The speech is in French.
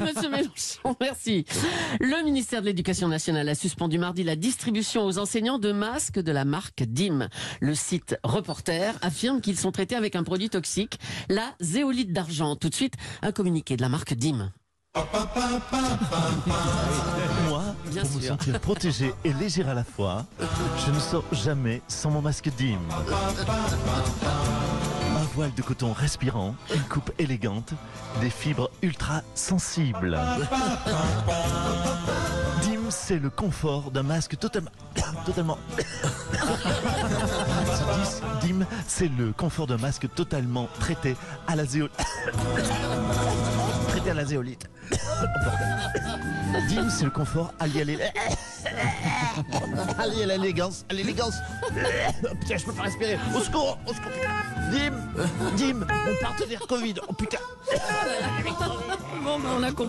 Merci, monsieur Mélenchon. Merci. Le ministère de l'Éducation nationale a suspendu mardi la distribution aux enseignants de masques de la marque DIM. Le site Reporter affirme qu'ils sont traités avec un produit toxique, la zéolite d'argent. Tout de suite, un communiqué de la marque DIM. Moi, Bien pour me sûr. sentir protégé et léger à la fois, je ne sors jamais sans mon masque DIM. Voile de coton respirant, une coupe élégante, des fibres ultra sensibles. DIM, c'est le confort d'un masque totalement... totalement... DIM, c'est le confort d'un masque totalement traité à la zéolite. traité à la zéolite. Dim, c'est le confort allié à à l'élégance. À l'élégance. Oh, putain, je peux pas respirer. Au secours, au secours. Dim, Dim, mon partenaire Covid. Oh putain. Bon, ben, on a compris.